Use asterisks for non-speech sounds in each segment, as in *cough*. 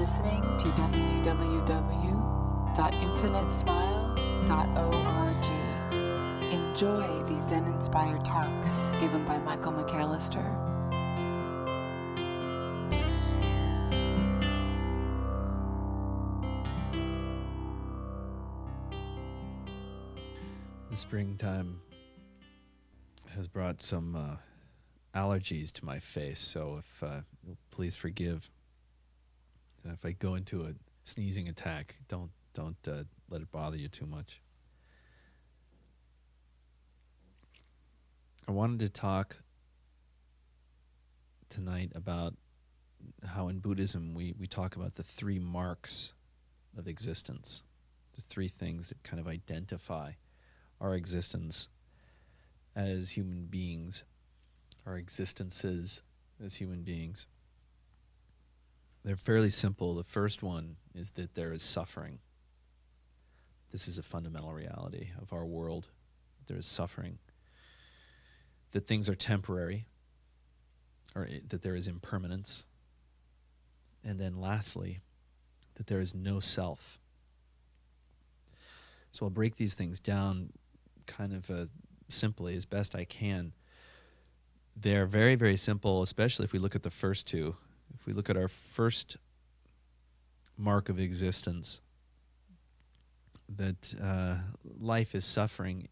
listening to www.infinitesmile.org. Enjoy these Zen inspired talks given by Michael McAllister. The springtime has brought some uh, allergies to my face, so if uh, please forgive if I go into a sneezing attack, don't don't uh, let it bother you too much. I wanted to talk tonight about how in Buddhism we, we talk about the three marks of existence, the three things that kind of identify our existence as human beings, our existences as human beings. They're fairly simple. The first one is that there is suffering. This is a fundamental reality of our world. There is suffering. That things are temporary, or that there is impermanence. And then lastly, that there is no self. So I'll break these things down kind of uh, simply as best I can. They're very, very simple, especially if we look at the first two if we look at our first mark of existence, that uh, life is suffering,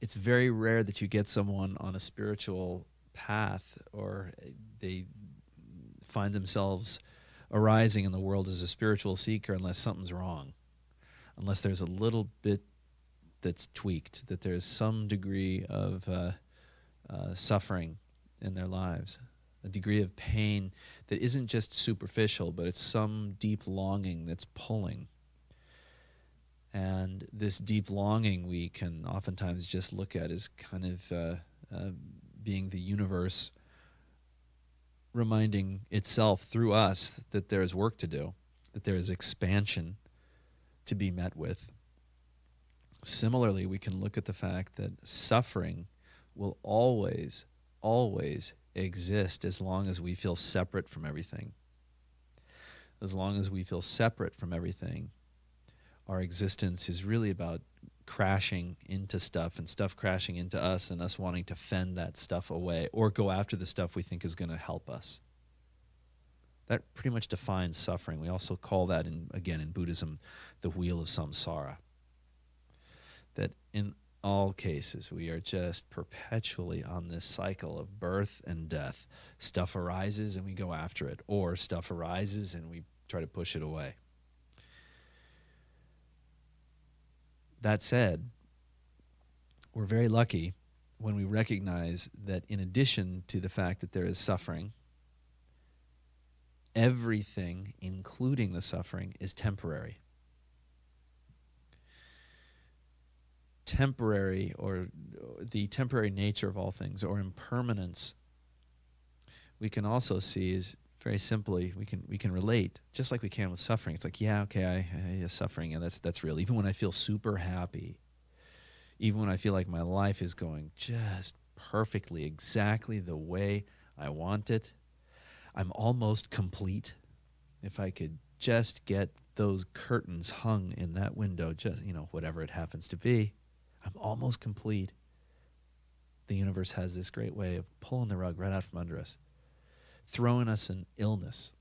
it's very rare that you get someone on a spiritual path or they find themselves arising in the world as a spiritual seeker unless something's wrong, unless there's a little bit that's tweaked, that there's some degree of uh, uh, suffering in their lives a degree of pain that isn't just superficial, but it's some deep longing that's pulling. And this deep longing we can oftentimes just look at as kind of uh, uh, being the universe reminding itself through us that there is work to do, that there is expansion to be met with. Similarly, we can look at the fact that suffering will always, always exist as long as we feel separate from everything. As long as we feel separate from everything, our existence is really about crashing into stuff and stuff crashing into us and us wanting to fend that stuff away or go after the stuff we think is going to help us. That pretty much defines suffering. We also call that, in, again, in Buddhism, the wheel of samsara. That in all cases, we are just perpetually on this cycle of birth and death. Stuff arises and we go after it, or stuff arises and we try to push it away. That said, we're very lucky when we recognize that in addition to the fact that there is suffering, everything, including the suffering, is temporary. Temporary or the temporary nature of all things or impermanence we can also see is very simply we can we can relate just like we can with suffering. It's like yeah okay I, I suffering and that's that's real. Even when i feel super happy even when i feel like my life is going just perfectly exactly the way i want it i'm almost complete. If i could just get those curtains hung in that window just you know whatever it happens to be I'm almost complete. The universe has this great way of pulling the rug right out from under us, throwing us an illness,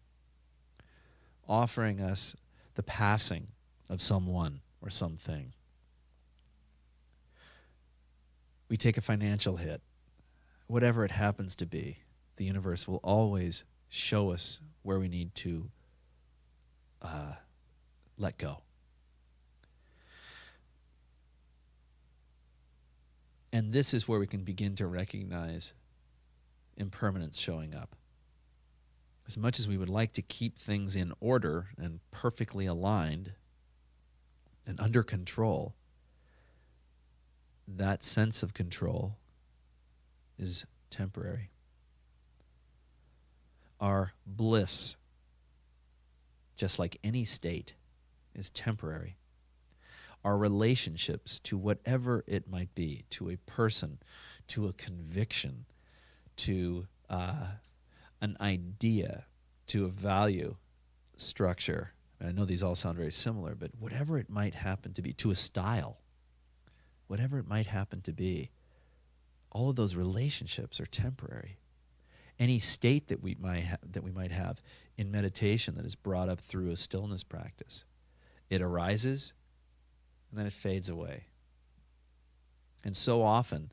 offering us the passing of someone or something. We take a financial hit, whatever it happens to be, the universe will always show us where we need to uh, let go. And this is where we can begin to recognize impermanence showing up. As much as we would like to keep things in order and perfectly aligned and under control, that sense of control is temporary. Our bliss, just like any state, is temporary our relationships to whatever it might be, to a person, to a conviction, to uh, an idea, to a value, structure, and I know these all sound very similar, but whatever it might happen to be, to a style, whatever it might happen to be, all of those relationships are temporary. Any state that we might ha- that we might have in meditation that is brought up through a stillness practice, it arises and then it fades away. And so often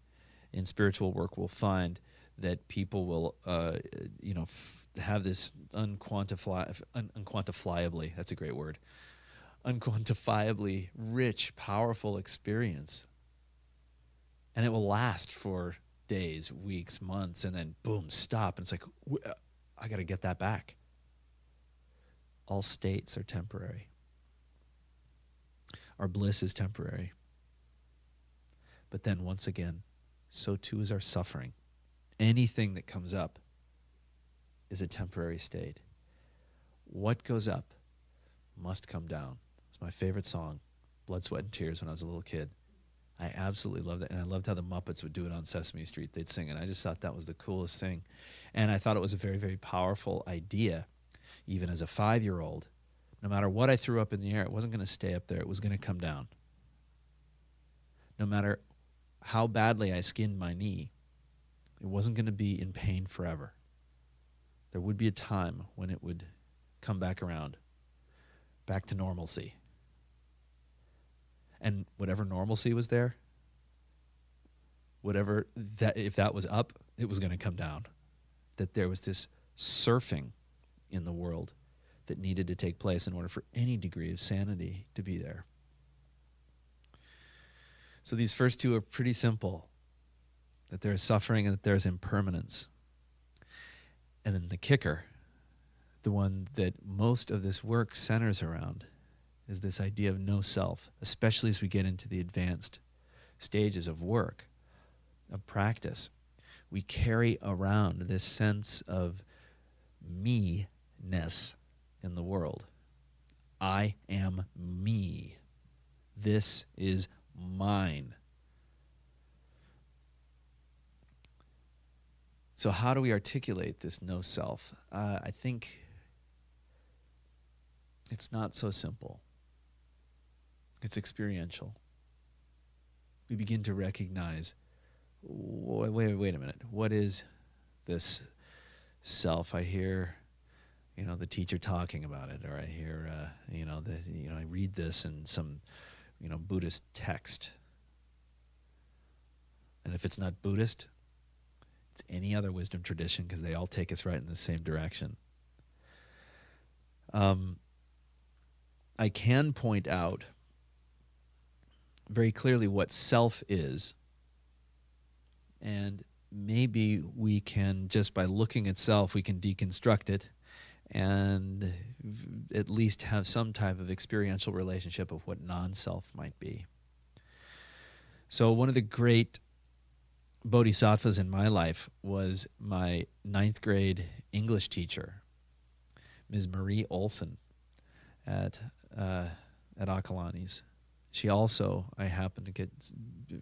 in spiritual work, we'll find that people will, uh, you know, f- have this unquantify- un- unquantifiably, that's a great word, unquantifiably rich, powerful experience. And it will last for days, weeks, months, and then boom, stop. And it's like, uh, I got to get that back. All states are temporary. Our bliss is temporary. But then once again, so too is our suffering. Anything that comes up is a temporary state. What goes up must come down. It's my favorite song, Blood, Sweat, and Tears, when I was a little kid. I absolutely loved it. And I loved how the Muppets would do it on Sesame Street. They'd sing it. I just thought that was the coolest thing. And I thought it was a very, very powerful idea, even as a five year old. No matter what I threw up in the air, it wasn't going to stay up there, it was going to come down. No matter how badly I skinned my knee, it wasn't going to be in pain forever. There would be a time when it would come back around, back to normalcy. And whatever normalcy was there, whatever that if that was up, it was going to come down. That there was this surfing in the world that needed to take place in order for any degree of sanity to be there. So these first two are pretty simple that there is suffering and that there is impermanence. And then the kicker, the one that most of this work centers around, is this idea of no self, especially as we get into the advanced stages of work, of practice. We carry around this sense of me ness in the world. I am me. This is mine. So, how do we articulate this no self? Uh, I think it's not so simple, it's experiential. We begin to recognize wait, wait, wait a minute. What is this self? I hear, you know, the teacher talking about it, or I hear, uh, you know, the, you know, I read this in some, you know, Buddhist text. And if it's not Buddhist, it's any other wisdom tradition because they all take us right in the same direction. Um, I can point out very clearly what self is, and maybe we can just by looking at self, we can deconstruct it and at least have some type of experiential relationship of what non self might be. So, one of the great bodhisattvas in my life was my ninth grade English teacher, Ms. Marie Olson at uh, at Akalani's. She also, I happened to get,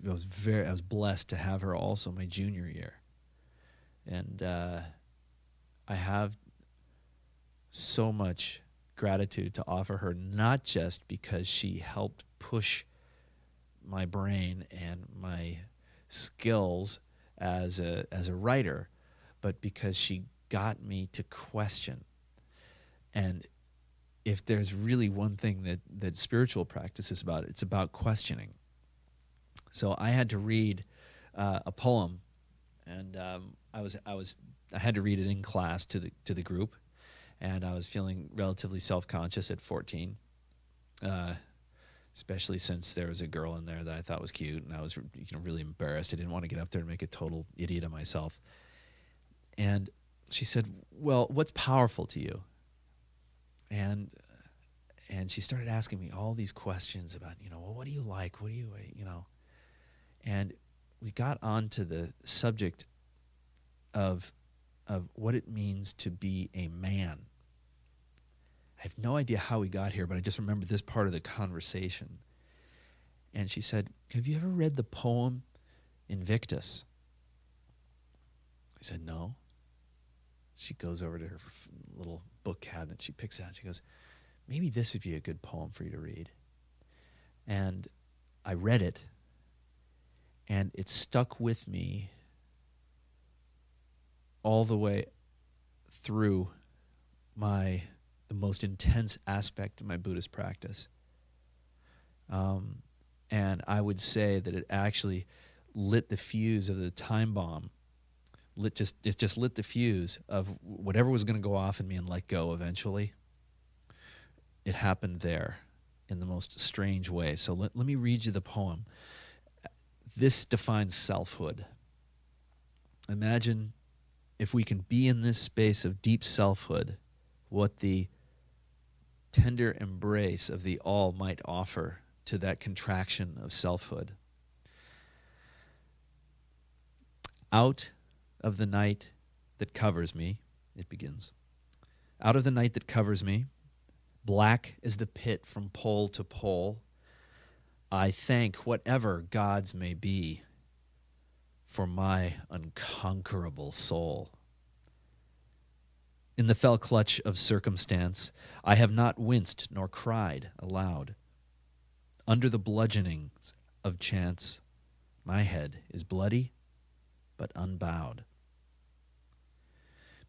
I was very, I was blessed to have her also my junior year, and uh, I have so much gratitude to offer her, not just because she helped push my brain and my skills as a as a writer, but because she got me to question. And if there's really one thing that that spiritual practice is about, it's about questioning. So I had to read uh, a poem, and um, I was I was I had to read it in class to the to the group, and I was feeling relatively self conscious at 14. Uh, especially since there was a girl in there that I thought was cute, and I was you know really embarrassed. I didn't want to get up there and make a total idiot of myself. And she said, "Well, what's powerful to you?" And and she started asking me all these questions about you know, well, what do you like? What do you you know? And we got onto the subject of of what it means to be a man. I have no idea how we got here, but I just remember this part of the conversation. And she said, Have you ever read the poem Invictus? I said, No. She goes over to her little book cabinet. She picks out. She goes, maybe this would be a good poem for you to read. And I read it, and it stuck with me all the way through my the most intense aspect of my Buddhist practice. Um, and I would say that it actually lit the fuse of the time bomb. Lit just it just lit the fuse of whatever was going to go off in me and let go eventually. It happened there in the most strange way. So let, let me read you the poem. This defines selfhood. Imagine if we can be in this space of deep selfhood, what the tender embrace of the all might offer to that contraction of selfhood. Out of the night that covers me, it begins. Out of the night that covers me, black as the pit from pole to pole, I thank whatever gods may be for my unconquerable soul. In the fell clutch of circumstance, I have not winced nor cried aloud. Under the bludgeonings of chance, my head is bloody but unbowed.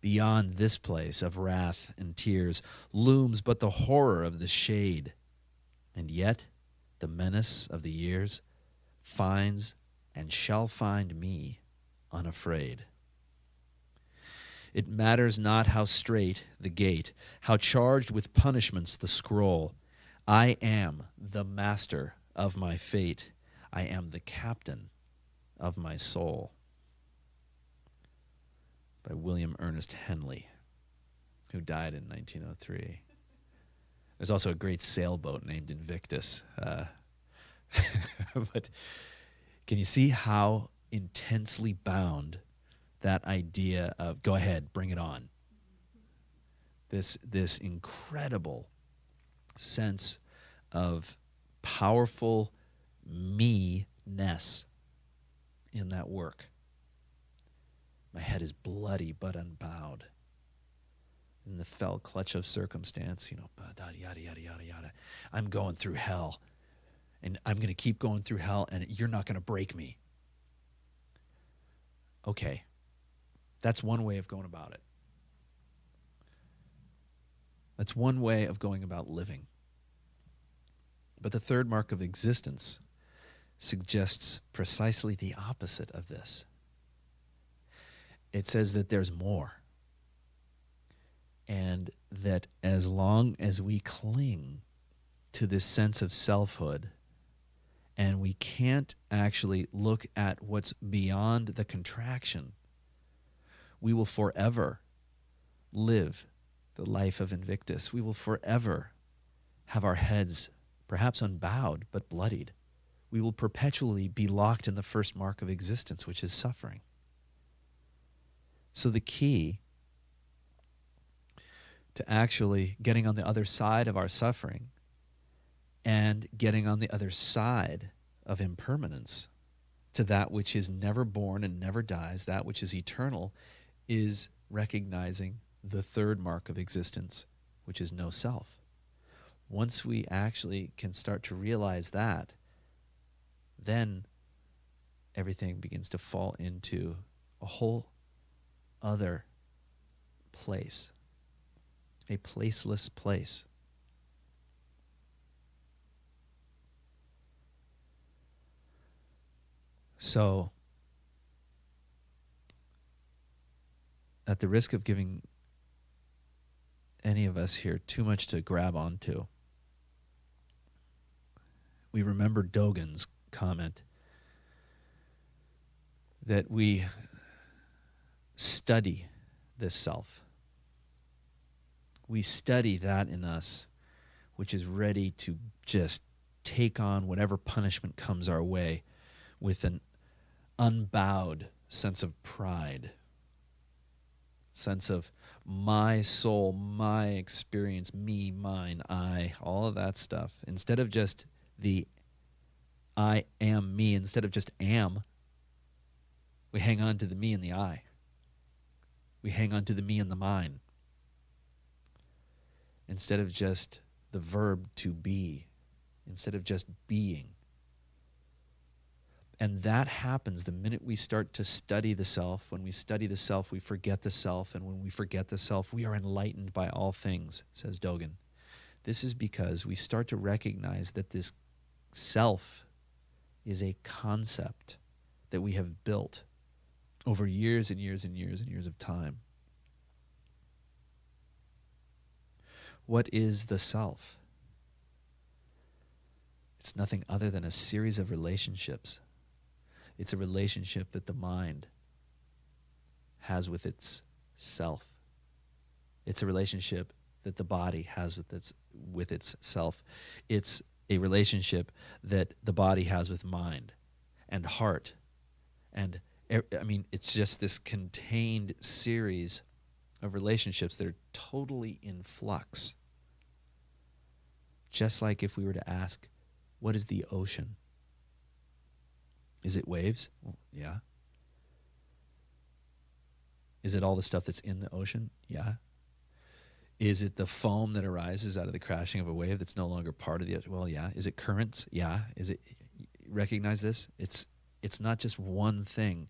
Beyond this place of wrath and tears looms but the horror of the shade, and yet the menace of the years finds and shall find me unafraid. It matters not how straight the gate, how charged with punishments the scroll. I am the master of my fate. I am the captain of my soul. By William Ernest Henley, who died in 1903. There's also a great sailboat named Invictus. Uh, *laughs* but can you see how intensely bound that idea of go ahead, bring it on. This this incredible sense of powerful me ness in that work. My head is bloody but unbowed. In the fell clutch of circumstance, you know, yada, yada, yada, yada. I'm going through hell. And I'm going to keep going through hell, and you're not going to break me. Okay, that's one way of going about it. That's one way of going about living. But the third mark of existence suggests precisely the opposite of this. It says that there's more. And that as long as we cling to this sense of selfhood, and we can't actually look at what's beyond the contraction we will forever live the life of Invictus. We will forever have our heads perhaps unbowed but bloodied. We will perpetually be locked in the first mark of existence, which is suffering. So, the key to actually getting on the other side of our suffering and getting on the other side of impermanence to that which is never born and never dies, that which is eternal, is recognizing the third mark of existence, which is no self. Once we actually can start to realize that, then everything begins to fall into a whole other place, a placeless place. So, at the risk of giving any of us here too much to grab onto, we remember Dogen's comment that we study this self. We study that in us, which is ready to just take on whatever punishment comes our way with an unbowed sense of pride sense of my soul, my experience, me, mine, I, all of that stuff. Instead of just the I am me, instead of just am, we hang on to the me and the I. We hang on to the me and the mine instead of just the verb to be, instead of just being. And that happens the minute we start to study the self. When we study the self, we forget the self. And when we forget the self, we are enlightened by all things, says Dogen. This is because we start to recognize that this self is a concept that we have built over years and years and years and years of time. What is the self? It's nothing other than a series of relationships it's a relationship that the mind has with its self. It's a relationship that the body has with its with its self. It's a relationship that the body has with mind and heart. And I mean, it's just this contained series of relationships that are totally in flux. Just like if we were to ask, what is the ocean? Is it waves? Yeah. Is it all the stuff that's in the ocean? Yeah. Is it the foam that arises out of the crashing of a wave that's no longer part of the? Well, yeah. Is it currents? Yeah. Is it recognize this? It's it's not just one thing.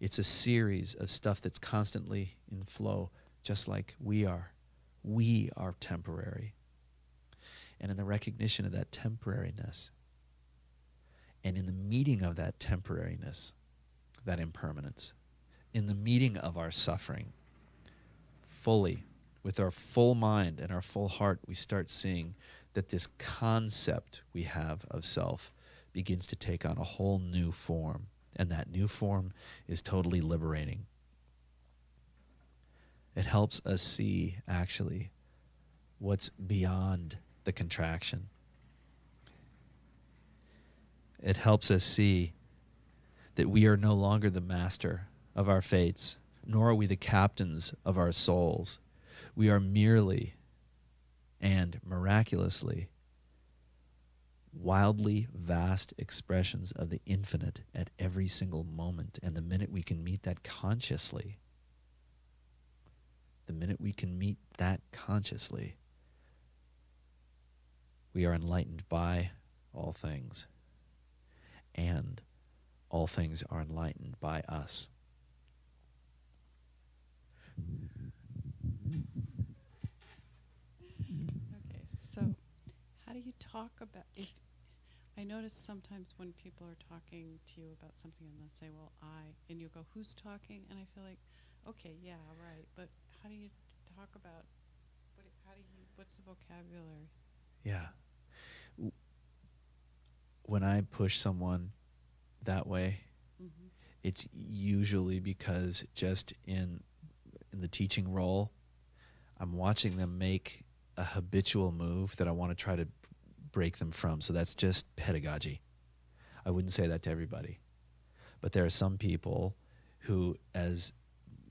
It's a series of stuff that's constantly in flow, just like we are. We are temporary. And in the recognition of that temporariness, and in the meeting of that temporariness, that impermanence, in the meeting of our suffering, fully, with our full mind and our full heart, we start seeing that this concept we have of self begins to take on a whole new form. And that new form is totally liberating. It helps us see, actually, what's beyond the contraction it helps us see that we are no longer the master of our fates, nor are we the captains of our souls. We are merely and miraculously wildly vast expressions of the infinite at every single moment. And the minute we can meet that consciously, the minute we can meet that consciously, we are enlightened by all things and all things are enlightened by us. Okay, so how do you talk about if I notice sometimes when people are talking to you about something and they'll say, "Well, I," and you go, "Who's talking?" And I feel like, okay, yeah, right, but how do you talk about what? How do you? What's the vocabulary? Yeah when I push someone that way, mm-hmm. it's usually because just in in the teaching role, I'm watching them make a habitual move that I want to try to break them from. So that's just pedagogy. I wouldn't say that to everybody. But there are some people who as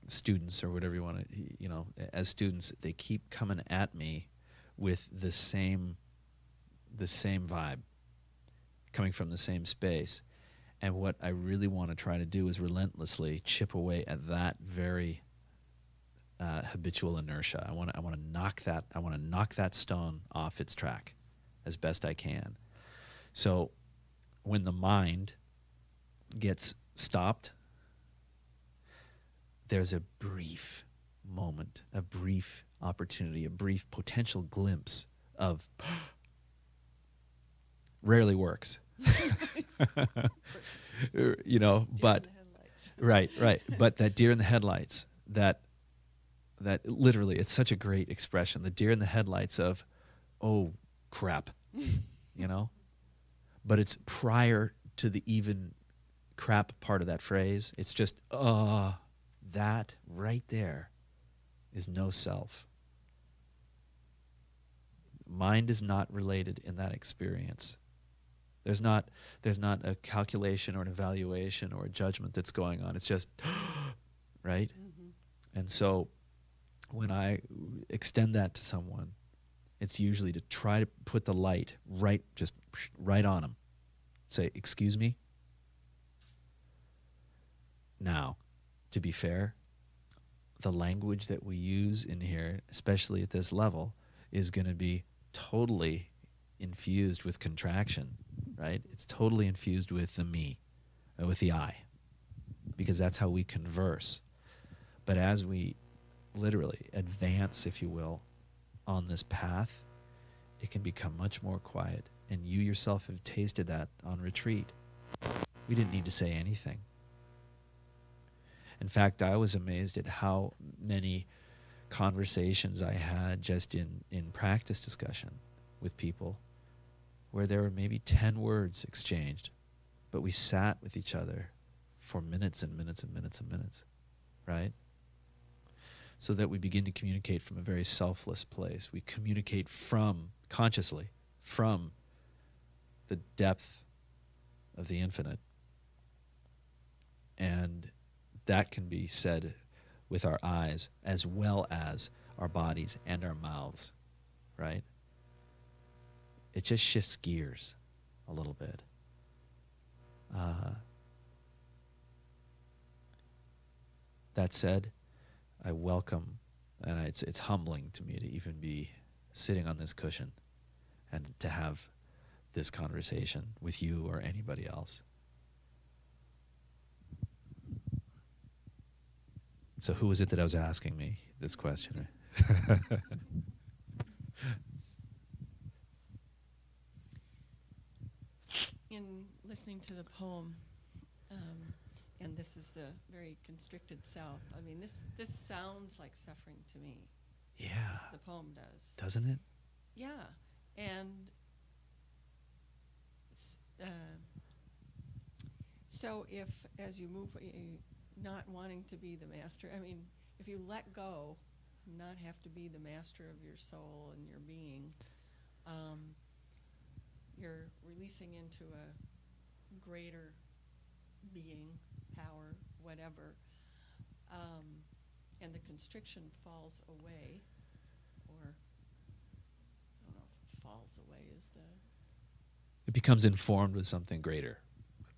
students or whatever you want to you know, as students, they keep coming at me with the same the same vibe coming from the same space. And what I really want to try to do is relentlessly chip away at that very uh, habitual inertia. I want to I want to knock that I want to knock that stone off its track as best I can. So when the mind gets stopped, there's a brief moment, a brief opportunity, a brief potential glimpse of rarely works. *laughs* you know, but right, right. But that deer in the headlights, that that literally, it's such a great expression. The deer in the headlights of, oh crap, you know. But it's prior to the even crap part of that phrase. It's just, uh, that right there is no self. Mind is not related in that experience. There's not there's not a calculation or an evaluation or a judgment that's going on. It's just *gasps* right? Mm-hmm. And so when I extend that to someone, it's usually to try to put the light right just right on them. Say, "Excuse me?" Now, to be fair, the language that we use in here, especially at this level, is going to be totally infused with contraction, right? It's totally infused with the me, uh, with the I, because that's how we converse. But as we literally advance, if you will, on this path, it can become much more quiet. And you yourself have tasted that on retreat. We didn't need to say anything. In fact, I was amazed at how many conversations I had just in, in practice discussion with people where there were maybe 10 words exchanged, but we sat with each other for minutes and minutes and minutes and minutes, right? So that we begin to communicate from a very selfless place. We communicate from, consciously, from the depth of the infinite. And that can be said with our eyes as well as our bodies and our mouths, right? It just shifts gears a little bit. Uh, that said, I welcome, and it's it's humbling to me to even be sitting on this cushion and to have this conversation with you or anybody else. So, who was it that I was asking me this question? *laughs* In listening to the poem, um, and this is the very constricted self. I mean, this this sounds like suffering to me. yeah, The poem does. doesn't it? Yeah, and uh, so if as you move, uh, not wanting to be the master. I mean, if you let go, not have to be the master of your soul and your being, um, you're releasing into a greater being, power, whatever, um, and the constriction falls away, or I don't know if falls away is the It becomes informed with something greater,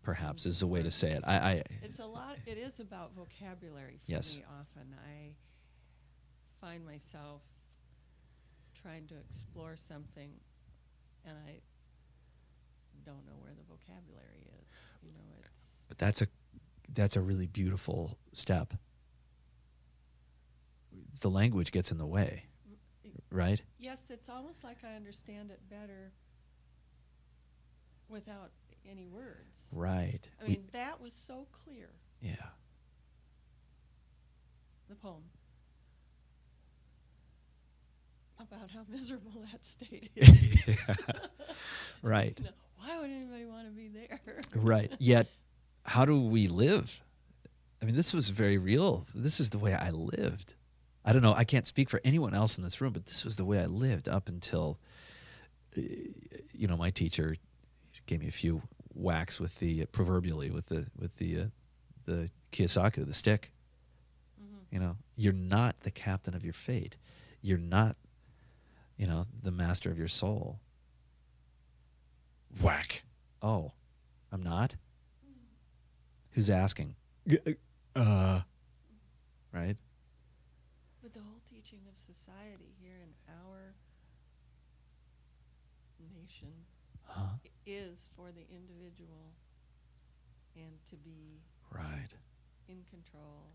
perhaps is a way to say it. I, I it's a lot it is about vocabulary for Yes. me often i find myself trying to explore something and i don't know where the vocabulary is you know it's but that's a that's a really beautiful step. The language gets in the way, right? yes it's almost like i understand it better without any words Right. i We- mean that was so clear yeah. the poem about how miserable that state is *laughs* Yeah. *laughs* Right. Know, why would anybody want to be there? *laughs* Right. Yet, how do we live? I mean, this was very real. This is the way I lived. I don't know. I can't speak for anyone else in this room, but this was the way I lived up until, uh, you know, my teacher gave me a few whacks with the proverbially with the with the uh, the kyosaku, the stick. Mhm. You know, you're not the captain of your fate. You're not, you know, the master of your soul. Whack. Oh, I'm not. Who's asking? Uh, right? But the whole teaching of society here in our nation Huh? is for the individual and to be Right. in control.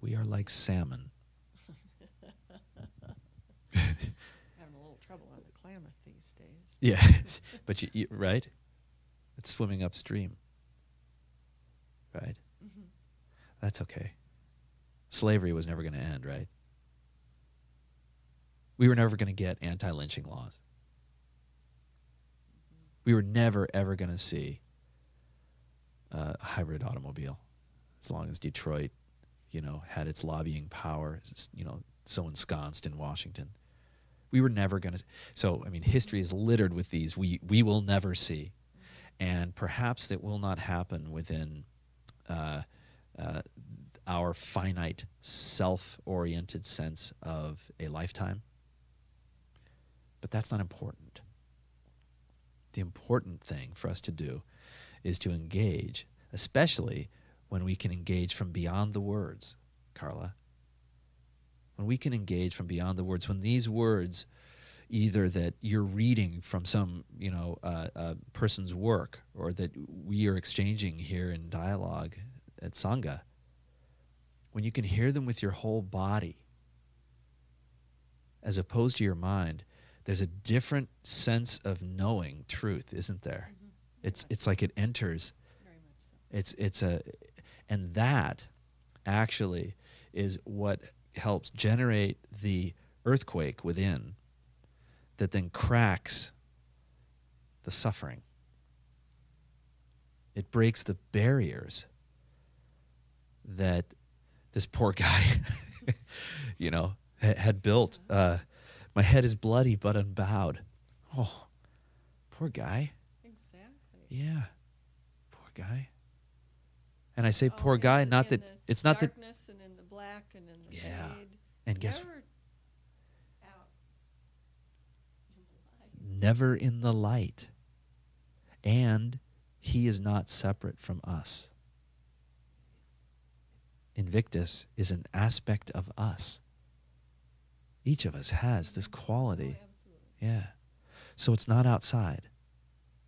We are like salmon. *laughs* Having a little trouble on the Klamath these days. Yeah, *laughs* but you, you right? It's swimming upstream. Right. Mhm. That's okay. Slavery was never going to end, right? We were never going to get anti-lynching laws. We were never ever going to see uh, a hybrid automobile, as long as Detroit, you know, had its lobbying power, you know, so ensconced in Washington. We were never going to. So, I mean, history is littered with these. We we will never see, and perhaps it will not happen within uh, uh, our finite, self-oriented sense of a lifetime. But that's not important. The important thing for us to do is to engage, especially when we can engage from beyond the words, Carla, when we can engage from beyond the words, when these words, either that you're reading from some you know uh, uh, person's work or that we are exchanging here in dialogue at sangha, when you can hear them with your whole body, as opposed to your mind, there's a different sense of knowing truth, isn't there? Mhm. It's it's like it enters. Very much so. It's it's a and that actually is what helps generate the earthquake within that then cracks the suffering. It breaks the barriers that this poor guy, *laughs* you know, had built. Uh, my head is bloody but unbowed. Oh, poor guy. Exactly. Yeah, poor guy. And I say Oh, poor guy, not that it's not that. Black and in the Yeah. shade. And guess Never out in the light. never in the light. And he is not separate from us. Invictus is an aspect of us. Each of us has this quality. Oh. Yeah. So it's not outside.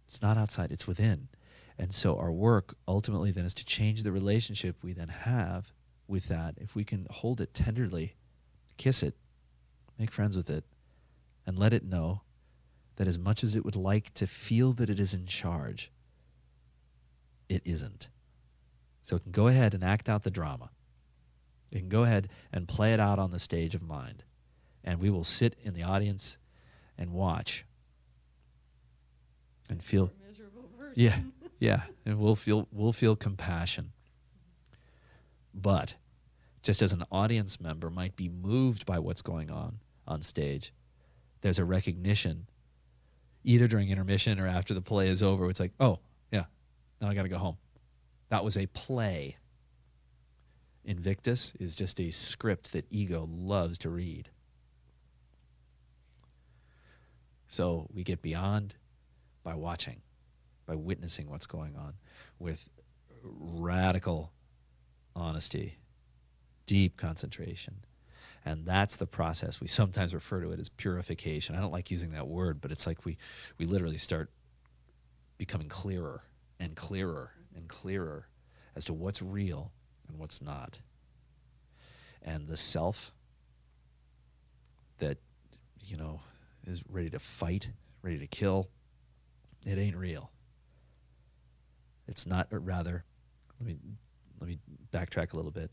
It's not outside, it's within. And so our work ultimately then is to change the relationship we then have with that. If we can hold it tenderly, kiss it, make friends with it, and let it know that as much as it would like to feel that it is in charge, it isn't. So it can go ahead and act out the drama. It can go ahead and play it out on the stage of mind. And we will sit in the audience and watch and feel yeah, yeah, and we'll feel we'll feel compassion. But just as an audience member might be moved by what's going on on stage, there's a recognition either during intermission or after the play is over. It's like, oh yeah, now I got to go home. That was a play. Invictus is just a script that ego loves to read. So we get beyond by watching, by witnessing what's going on with radical honesty, deep concentration. And that's the process. We sometimes refer to it as purification. I don't like using that word, but it's like we, we literally start becoming clearer and clearer and clearer as to what's real and what's not. And the self that, you know, is ready to fight, ready to kill, it ain't real. It's not, rather, let me, let me backtrack a little bit.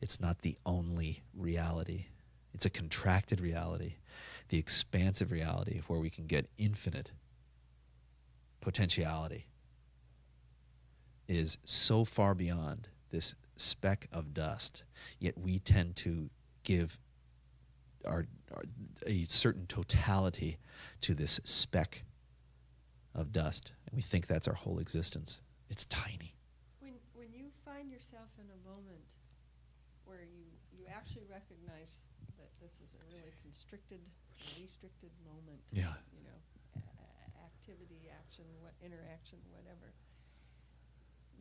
It's not the only reality. It's a contracted reality, the expansive reality where we can get infinite potentiality is so far beyond this speck of dust, yet we tend to give our, our a certain totality to this speck of dust, and we think that's our whole existence. It's tiny. When when you find yourself in a moment where you you actually recognize that this is a really constricted, restricted moment. Yeah. You know, a- activity, action, what interaction, whatever.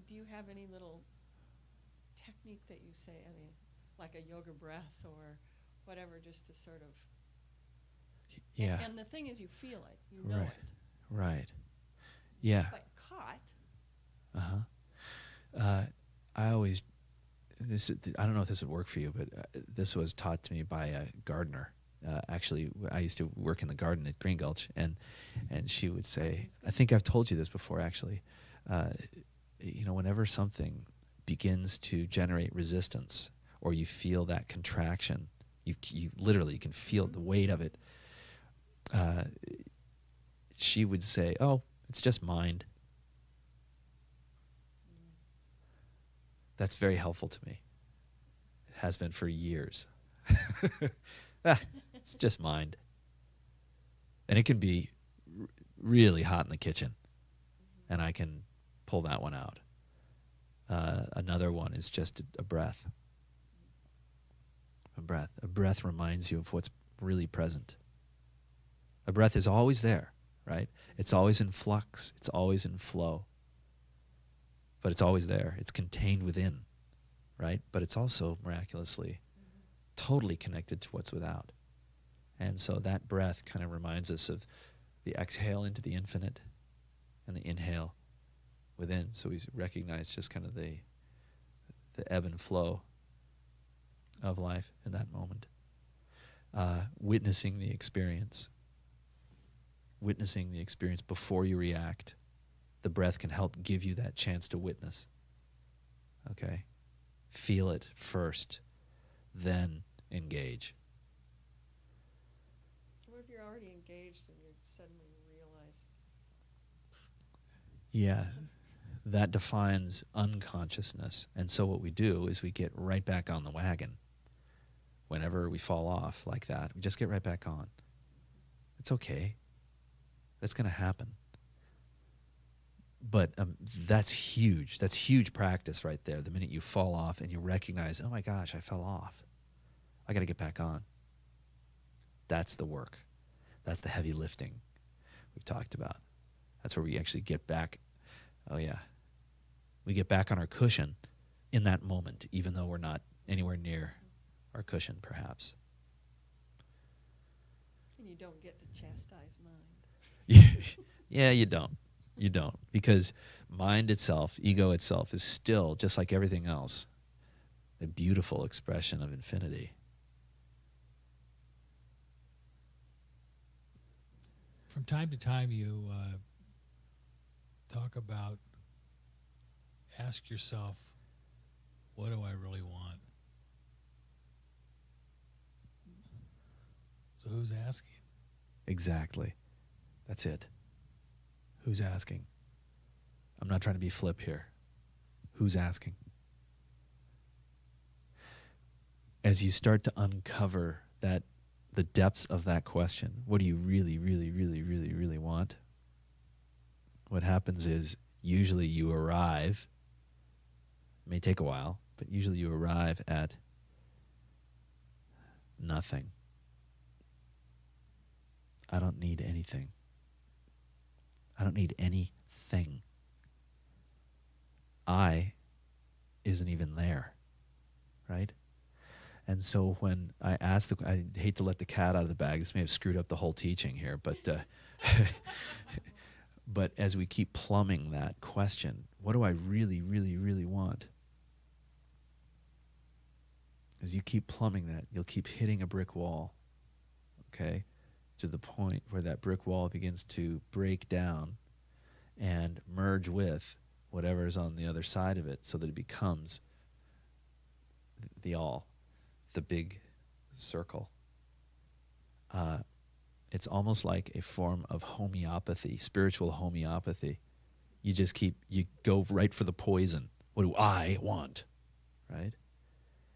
Do you have any little technique that you say? I mean, like a yoga breath or whatever, just to sort of. and- Yeah. And, the thing is, you feel it. You know Right. it. Right. Yeah. But caught. Uh-huh. Uh I always this I don't know if this would work for you, but uh, this was taught to me by a gardener. Uh, actually, I used to work in the garden at Green Gulch, and and she would say, I think I've told you this before. Actually, uh, you know, whenever something begins to generate resistance, or you feel that contraction, you you literally you can feel the weight of it. Uh, she would say, "Oh, it's just mind." That's very helpful to me. It has been for years. *laughs* ah, it's just mind. And it can be r- really hot in the kitchen, and I can pull that one out. Uh, another one is just a breath. A breath. A breath reminds you of what's really present. A breath is always there, right? It's always in flux, it's always in flow but it's always there. It's contained within, right? But it's also miraculously totally connected to what's without. And so that breath kind of reminds us of the exhale into the infinite and the inhale within. So we recognize just kind of the the ebb and flow of life in that moment. Uh, witnessing the experience. Witnessing the experience before you react. The breath can help give you that chance to witness. Okay? Feel it first, then engage. What if you're already engaged and you suddenly realize, Yeah, that defines unconsciousness. And so what we do is we get right back on the wagon. Whenever we fall off like that, we just get right back on. It's okay. That's going to happen. But um, that's huge. That's huge practice right there. The minute you fall off and you recognize, oh my gosh, I fell off. I got to get back on. That's the work. That's the heavy lifting we've talked about. That's where we actually get back. Oh, yeah. We get back on our cushion in that moment, even though we're not anywhere near our cushion, perhaps. and you don't get to chastise mind. *laughs* yeah, you don't. You don't. Because mind itself, ego itself, is still, just like everything else, a beautiful expression of infinity. From time to time, you uh, talk about ask yourself, what do I really want? So who's asking? Exactly. That's it. Who's asking? I'm not trying to be flip here. Who's asking? As you start to uncover that the depths of that question, what do you really, really, really, really, really want? What happens is usually you arrive, it may take a while, but usually you arrive at nothing. I don't need anything. I don't need anything. I isn't even there, right? And so when I ask the, I hate to let the cat out of the bag. This may have screwed up the whole teaching here, but uh, *laughs* but as we keep plumbing that question, what do I really, really, really want? As you keep plumbing that, you'll keep hitting a brick wall. Okay, to the point where that brick wall begins to break down and merge with whatever is on the other side of it so that it becomes the all, the big circle. Uh, it's almost like a form of homeopathy, spiritual homeopathy. You just keep, you go right for the poison. What do I want? Right?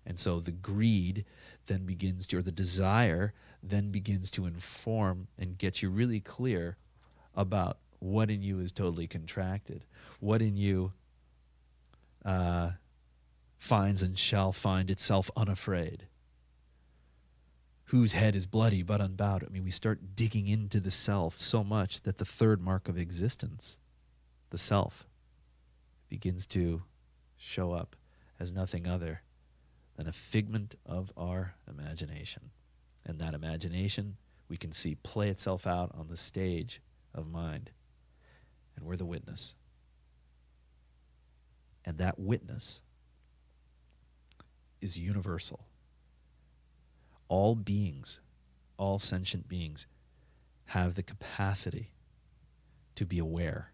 And so the greed then begins to, or the desire then begins to inform and get you really clear about what in you is totally contracted, what in you uh, finds and shall find itself unafraid. Whose head is bloody but unbowed? I mean, we start digging into the self so much that the third mark of existence, the self, begins to show up as nothing other than a figment of our imagination. And that imagination we can see play itself out on the stage of mind. And we're the witness. And that witness is universal. All beings, all sentient beings, have the capacity to be aware.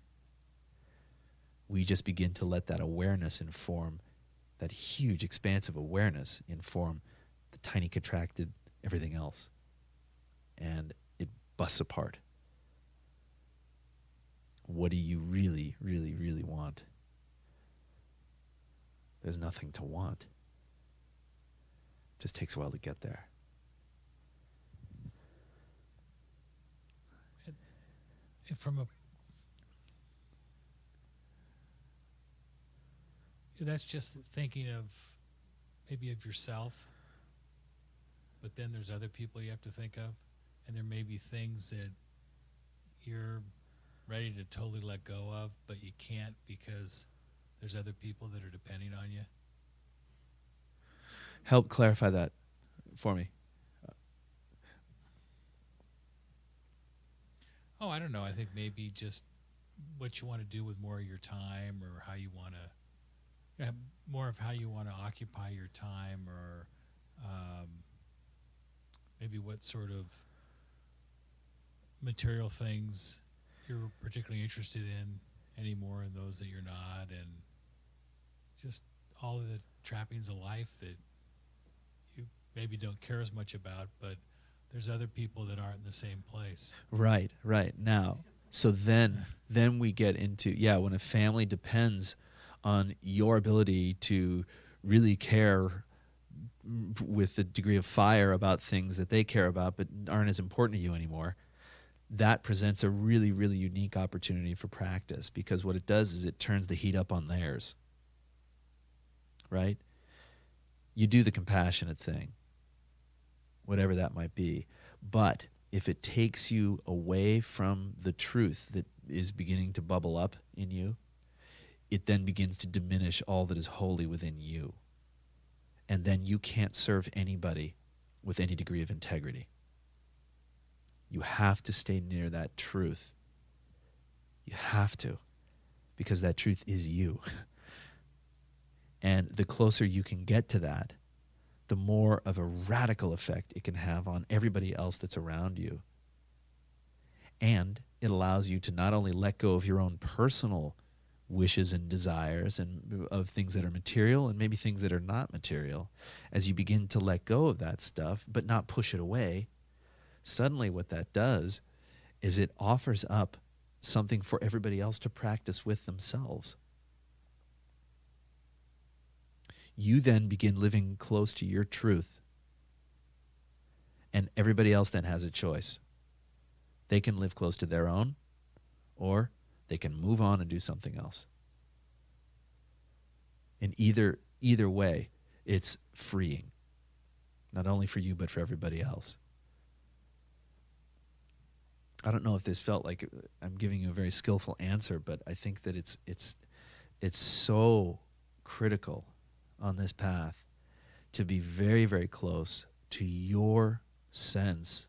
We just begin to let that awareness inform, that huge, expanse of awareness inform the tiny, contracted everything else. And it busts apart. What do you really, really, really want? There's nothing to want. It just takes a while to get there. And from a that's just thinking of maybe of yourself but then there's other people you have to think of and there may be things that you're ready to totally let go of but you can't because there's other people that are depending on you Help clarify that. for me. Oh, I don't know. I think maybe just what you want to do with more of your time, or how you want to, you know, more of how you want to occupy your time, or um, maybe what sort of material things you're particularly interested in anymore, and those that you're not, and just all of the trappings of life that you maybe don't care as much about, but there's other people that aren't in the same place. Right, right. Now, so then then we get into yeah, when a family depends on your ability to really care with the degree of fire about things that they care about but aren't as important to you anymore. That presents a really really unique opportunity for practice because what it does is it turns the heat up on theirs. Right? You do the compassionate thing whatever that might be. But if it takes you away from the truth that is beginning to bubble up in you, it then begins to diminish all that is holy within you. And then you can't serve anybody with any degree of integrity. You have to stay near that truth. You have to, because that truth is you. and the closer you can get to that, the more of a radical effect it can have on everybody else that's around you. And it allows you to not only let go of your own personal wishes and desires and of things that are material and maybe things that are not material as you begin to let go of that stuff but not push it away suddenly what that does is it offers up something for everybody else to practice with themselves you then begin living close to your truth. And everybody else then has a choice. They can live close to their own, or they can move on and do something else. In either either way, it's freeing. Not only for you but for everybody else. I don't know if this felt like uh, I'm giving you a very skillful answer, but I think that it's it's it's so critical on this path to be very, very close to your sense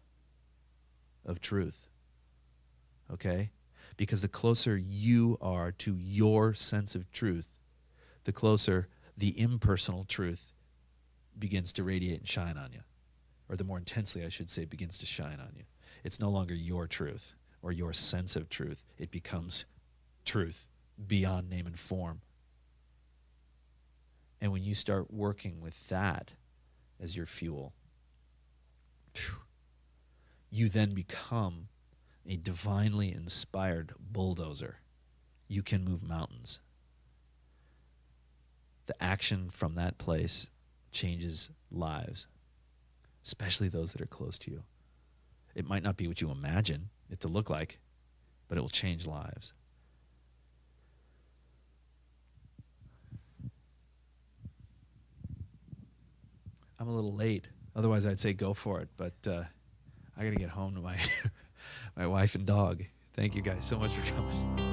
of truth. Okay? Because the closer you are to your sense of truth, the closer the impersonal truth begins to radiate and shine on you. Or the more intensely, I should say, begins to shine on you. It's no longer your truth or your sense of truth, it becomes truth beyond name and form. And when you start working with that as your fuel, you then become a divinely inspired bulldozer. You can move mountains. The action from that place changes lives, especially those that are close to you. It might not be what you imagine it to look like, but it will change lives. I'm a little late. Otherwise, I'd say go for it. But uh, I got to get home to my *laughs* my wife and dog. Thank you guys so much for coming.